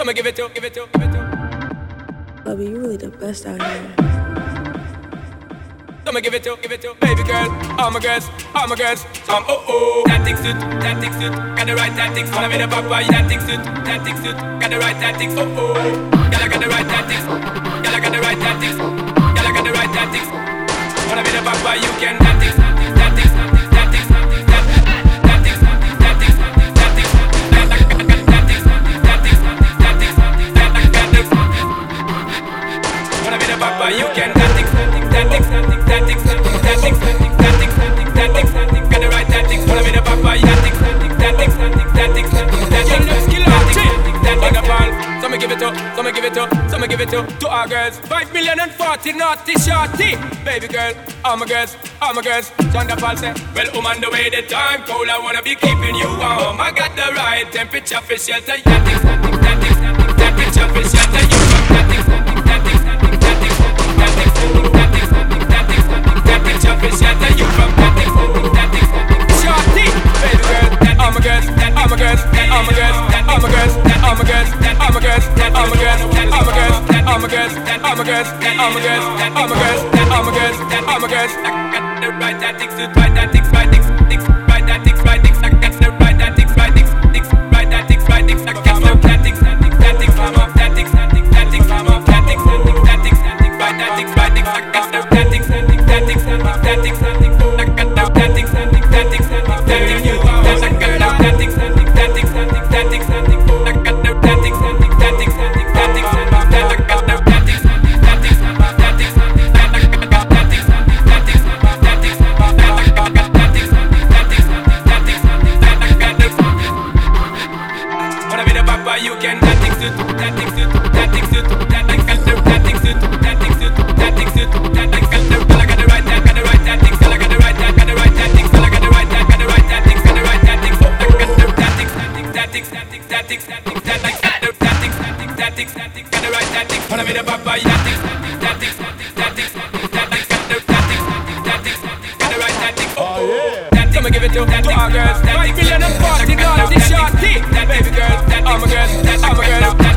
I'ma give it to, give it to, give it to. Bubby, you really the best out here. I'ma give it to, give it to, baby girl. All my girls, all my girls. Um, oh oh. That thing suit, that thing suit. Got the right tactics. Wanna be the papa, that thing suit, that thing suit. Got the right tactics. Oh oh. Girl, I got the right tactics. Girl, I got the right tactics. Girl, I got the right tactics. Wanna be the papa, you can up, so me give it up to our girls. Five million and forty naughty shorty, baby girl, all my girls, all my girls. John Paul say, Well, I'm on the way, the time cold. I wanna be keeping you warm. I got the right temperature for shelter. Tactics, tactics, tactics, temperature for shelter. You from tactics, tactics, I'm a guest. I'm a guest. I'm a guest. I'm a guest. I'm a guest. Put me the bad boy, that thing, that thing, that thing, that thing. So me give it to that all girls, that five million and forty dollars. This short, that baby girls, that all my girls, that all my girls.